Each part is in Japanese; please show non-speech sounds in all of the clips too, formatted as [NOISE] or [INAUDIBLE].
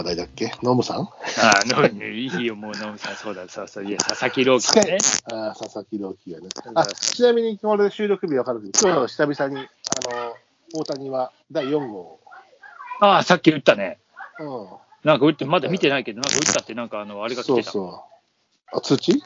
話題だっけ？ノムさん？ああ、のいいよ、もう、ノムさん、そうだ、そうそう、いや、佐々木朗希ね。[LAUGHS] あ佐々木朗希がね。あ、ちなみに、これ収録日わかる？けど、今日久々に、あの、大谷は第4号。ああ、さっき打ったね。うん。なんか打って、まだ見てないけど、なんか打ったって、なんかあの、あれが来てた。そうそう。あ、通知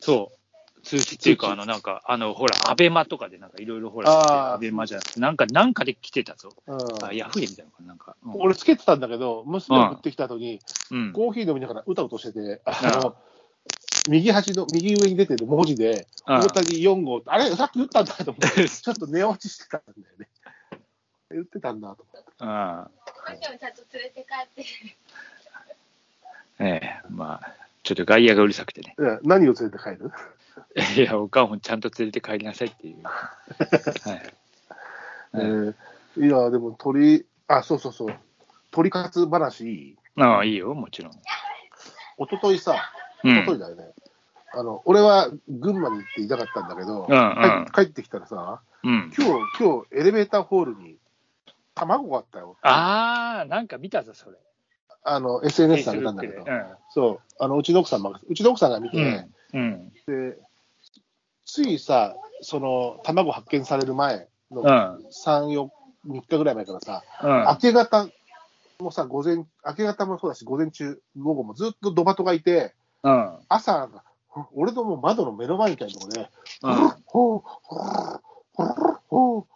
そう。通知っていうか、あの、なんか、あの、ほら、アベマとかで、なんかいろいろほら、アベマじゃなくて、なんか、なんかで来てたぞ。うんあ、ヤフーで見たのかな、なんか。うん俺つけてたんだけど、娘が降ってきた後に、うん。コーヒー飲みながらうたうとしてて、ああの、右端の、右上に出てる文字で、あ大谷4号、あれ、さっき打ったんだと思って、[LAUGHS] ちょっと寝落ちしてたんだよね。打ってたんだと思って。あお母ちゃんもちゃんと連れて帰って。あええ、まあ、ちょっと外野がうるさくてね。何を連れて帰る？いや、おかんもちゃんと連れて帰りなさいっていう。はい。[LAUGHS] や、でも鳥、あ、そうそうそう、鳥かつ話いいああ、いいよ、もちろん。一昨日さ、うん一昨日だよね。あの、俺は群馬に行っていたかったんだけど、うんうん帰帰ってきたらさ、うん。今日、今日、エレベーターホールに卵があったよ。ああ、なんか見たぞ、それ。あの、SNS されたんだけど Facebook で、そう、あの、うちの奥さんも、うちの奥さんが見て、うん。うん。で、ついさ、その、卵発見される前のうん。うん。3、4、3日ぐらい前からさ、うん。明け方もさ、午前、明け方もそうだし、午前中、午後もずっとドバトがいて、うん。朝、俺のもう窓の目の前みたいなとこで、うん。ほう、ほう、ほう、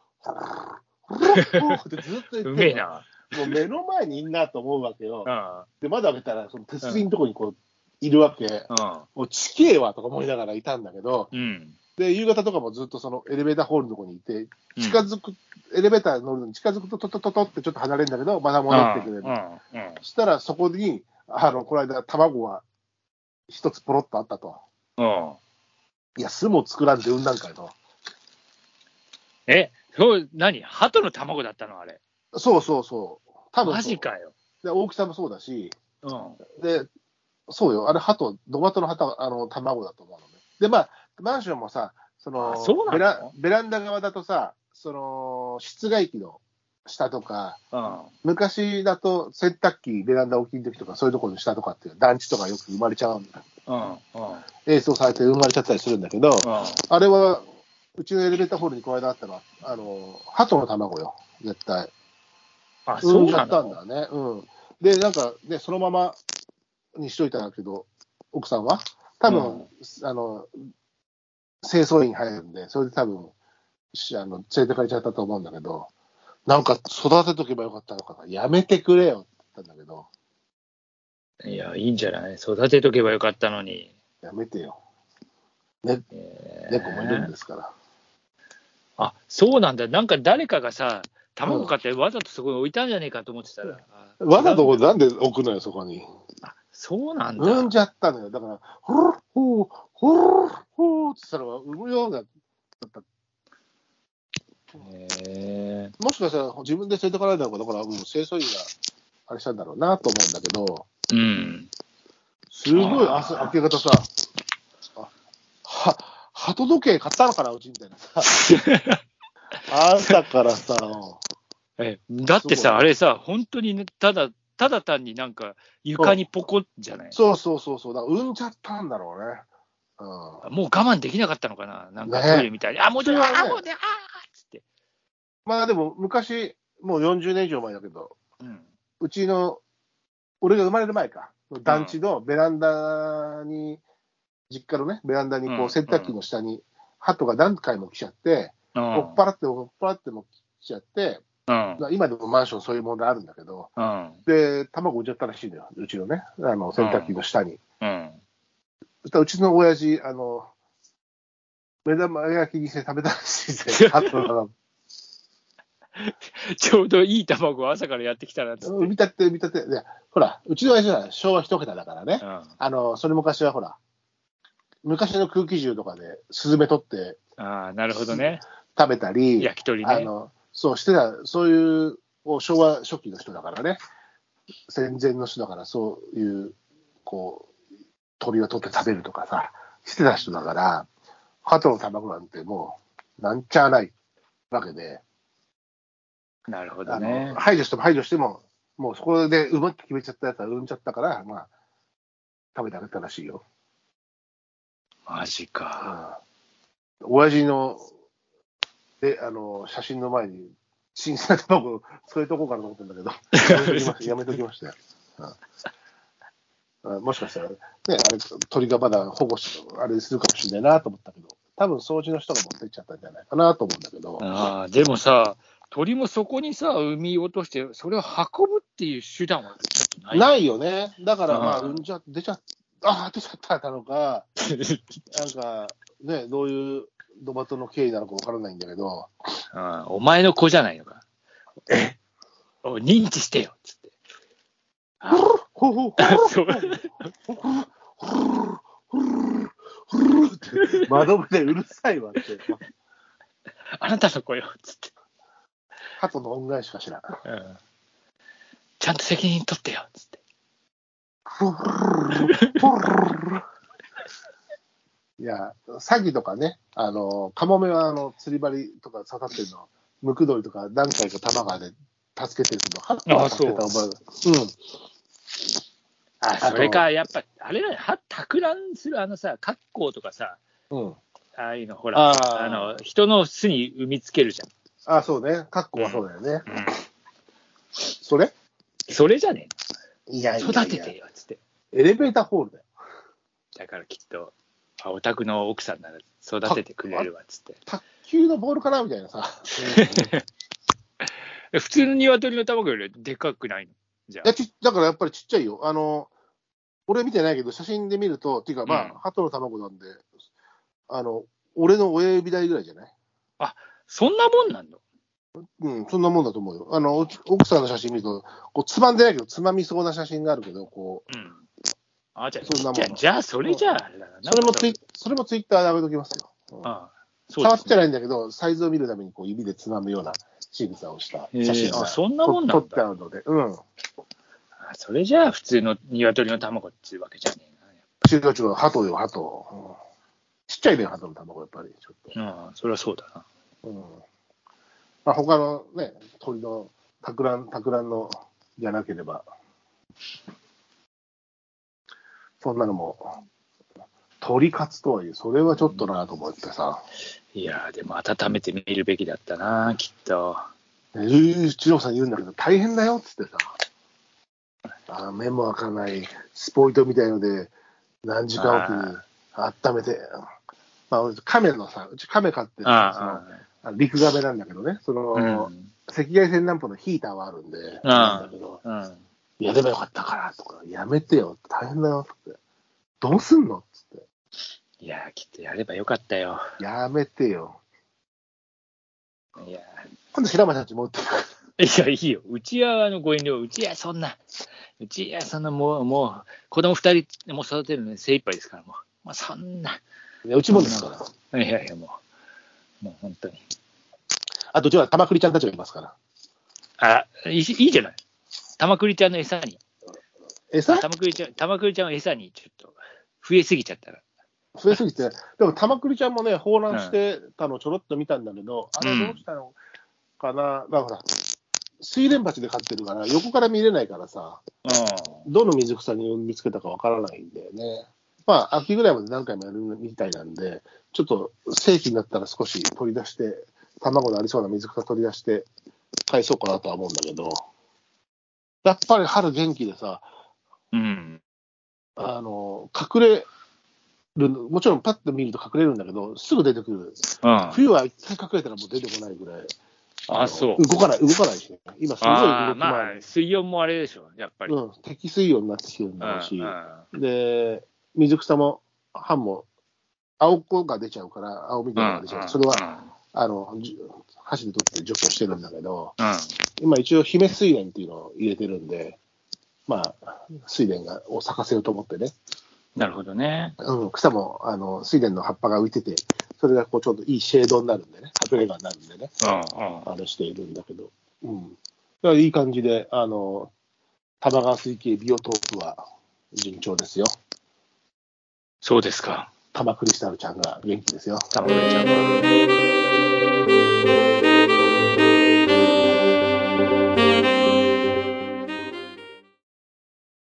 ほう、ってずっと言ってうめえな。もう目の前にいんなと思うわけよう。ん。で、窓開けたら、その手すりのとこにこう、いるわけ。もう地形はとか思いながらいたんだけど。で、夕方とかもずっとそのエレベーターホールのとこにいて、近づく、エレベーター乗るのに近づくと、トトトトってちょっと離れるんだけど、まだ戻ってくれる。そしたらそこに、あの、この間、卵が一つポロッとあったと。うん。いや、巣も作らんで産んだんかいと。え、そう、何？鳩の卵だったの？あれ。そうそうそう。多分マジかよ。で大きさもそうだし、うん。で、そうよ、あれ、鳩、ドバトの鳩あの卵だと思うのね。で、まあ、マンションもさ、そのあそベラベランダ側だとさ、その室外機の下とか、うん。昔だと洗濯機、ベランダ置きの時とか、そういうところの下とかっていう、団地とかよく生まれちゃうんだ。うん。うん。映像されて生まれちゃったりするんだけど、あれは、うちのエレベーターホールにこの間あったのは、あの、鳩の卵よ、絶対。あ、産んじゃったんだ。んだね。うん。で、なんか、ね、そのままにしといたんだけど、奥さんは多分、あの、清掃員入るんで、それで多分、しあの連れてかれちゃったと思うんだけど、なんか育てとけばよかったのかな。やめてくれよって言ったんだけど、いや、いいんじゃない？育てとけばよかったのに。やめてよ。ね、えー猫もいるんですから。あ、そうなんだ。なんか誰かがさ、卵買ってわざとそこに置いたんじゃねえかと思ってたら。あわざとなんで置くのよ、そこに。あそうなんだ。産んじゃったのよ。だから、ほるほう、ほるほうって言ったら、産むような、へもしかしたら自分で連れてかれたのか、だから、もう清掃員があれしたんだろうなと思うんだけど、ーうん。すごい朝、明け方さ、あは、鳩時計買ったのかな、うちみたいなさ。朝からさ、えだってさ、あれさ、本当にね、ただ、ただ単になんか床にポコッじゃない？そうそうそうそう、だから産んじゃったんだろうね。うん、もう我慢できなかったのかな？なんかねトイレみたいに。あ、もうちょい、それはねあ、もうね、あーっつって。まあでも、昔、もう40年以上前だけど、うん。うちの、俺が生まれる前か、団地のベランダに、実家のね、ベランダにこうんう洗濯機の下に、鳩が何回も来ちゃって、うん。追っ払って、追っ払っても来ちゃって、うん。今でもマンションそういう問題あるんだけど、うん。で、卵産んじゃったらしいのよ、うちのね、あの洗濯機の下に。うん。うちの親父、あの、目玉焼きにして食べたらしいぜ、鳩の卵 [LAUGHS] ちょうどいい卵を朝からやってきたなって。産みたて、産みたて。で、ほら、うちの親父は昭和一桁だからね。うん。あの、それ昔はほら、昔の空気銃とかでスズメ取ってああ、なるほどね。食べたり、焼き鳥ね。あの、そうしてた、そういう昭和初期の人だからね。戦前の人だから、そういう、こう、鳥を取って食べるとかさ、してた人だから、鳩の卵なんてもう、なんちゃないわけで、なるほどあねの。排除しても排除しても、もうそこで産むって決めちゃったやつは産んじゃったから、まあ、食べてあげたらしいよ。マジか。うん。親父の、で、あの、写真の前に、新鮮な卵添えとこうかなと思ってんだけど、[LAUGHS] やめときましたよ。うん、もしかしたら、ね、あれ、鳥がまだ保護し、あれするかもしれないなと思ったけど、多分掃除の人が持ってっちゃったんじゃないかなと思うんだけど、ああ、でもさ、鳥もそこにさ、産み落として、それを運ぶっていう手段はない？ないよね。だから、まあ、うん産んじゃ、出ちゃっああ、出ちゃったなのか、[LAUGHS] なんか、ね、どういうドバトの経緯なのかわからないんだけど、うんお前の子じゃないのか。え？お認知してよ、つって。[LAUGHS] あほほほそうって [LAUGHS] 窓辺でうるさいわって、あなたの子よ、つって。鳩の恩返しかしら。うんちゃんと責任取ってよ、つって。いや、詐欺とかね、あの、カモメはあの釣り針とか刺さってるの、ムクドリとか何回か玉川で助けてるけど、ハッは助けた覚えが。うん。あ、それか、やっぱ、あれだよ、は、托卵するあのさ、格好とかさ、うん。ああいうの、ほら、あの、人の巣に産みつけるじあ、そうね。カッコはそうだよね。ゃん。それ？それじゃねいやえ育ててよ、つって。エレベーターホールだよ。だからきっと、あお宅の奥さんなら育ててくれるわ、つって。卓球のボールかなみたいなさ。[LAUGHS] 普通の鶏の卵よりでかくないの？じゃいやちだからやっぱりちっちゃいよ。あの、俺見てないけど、写真で見ると、っていうかまあ、うん鳩の卵なんで、あの、俺の親指台ぐらいじゃない？そんなもんなんのうん、そんなもんだと思うよ。あの、お奥さんの写真見ると、こう、つまんでないけど、つまみそうな写真があるけど、こう、うん。あ、じゃあ、そんなもん。じゃあ、それじゃあ、あれだな。それもツイそれもツイッターで上げときますよ。うん。ああそう触ってないんだけど、サイズを見るためにこう指でつまむような仕草をした写真があそんなもんなんだ。撮ってあるので、うん。あそれじゃあ、普通の鶏の卵っていうわけじゃねえ違う違う、鳩よ、鳩。うんちっちゃいね、鳩の卵、やっぱり、ちょっと。な。うん、それはそうだな。うん。まあ、他のね、鳥の、たくらん、たくらんの、じゃなければ、そんなのも、鳥カツとはいえ、それはちょっとなと思ってさ、いやー、でも温めてみるべきだったな、きっと。えー、一郎さん言うんだけど、大変だよっつってさ、あー目も開かない、スポイトみたいので、何時間おきに温めて、まあ、俺亀のさ、うち亀飼ってるあそのあ陸亀なんだけどね、その、あ、うん。赤外線ランプのヒーターはあるんで、なんだけど、うん。やればよかったからとか、やめてよ、大変だよって。どうすんのっつっいやー、きっとやればよかったよ。て。やめてよ。いや今度白松たち持ってくる。ー、いや、いいよ。うちは、あの、ご遠慮、うちはそんな、うちはそんな、もう、もう、子供二人も育てるのに精一杯ですから、もう。まあ、そんな。いやうちもですから。いやいや、もう、もう本当に。あと、うちは玉栗ちゃんたちがいますから。あ、いいいいじゃない。玉栗ちゃんの餌に。餌？玉栗ちゃん、玉栗ちゃんを餌に、ちょっと、増えすぎちゃったら。増えすぎて、でも玉栗ちゃんもね、放卵してたのちょろっと見たんだけど、あれどうしたのかな、だから、水蓮鉢で飼ってるから、横から見れないからさ、うどの水草に見つけたかわからないんだよね。まあ、秋ぐらいまで何回もやるみたいなんで、ちょっと正規になったら少し取り出して、卵のありそうな水草取り出して、返そうかなとは思うんだけど、やっぱり春元気でさ、ん。うん。あの、隠れる、もちろんパッと見ると隠れるんだけど、すぐ出てくる。うん。冬は一回隠れたらもう出てこないぐらい。あ、のそう。動かない、動かないしね。今すごい動ああ、き回ま。水温もあれでしょ、やっぱり。うん、適水温になってきてるんうんだろうし、うんで、水草も、葉も、青子が出ちゃうから、青緑が出ちゃう。それは、あの、じ箸で取って除去してるんだけど、今一応、姫水蓮っていうのを入れてるんで、まあ、水蓮がを咲かせようと思ってね、なるほどね。うん、草も、あの、水蓮の葉っぱが浮いてて、それがこうちょうどいいシェードになるんでね、隠れ家になるんでね、あれしているんだけど、うん。だからいい感じで、あの、玉川水系ビオトープは順調ですよ。そうですか。玉クリスタルちゃんが元気ですよ。玉栗ちゃんは。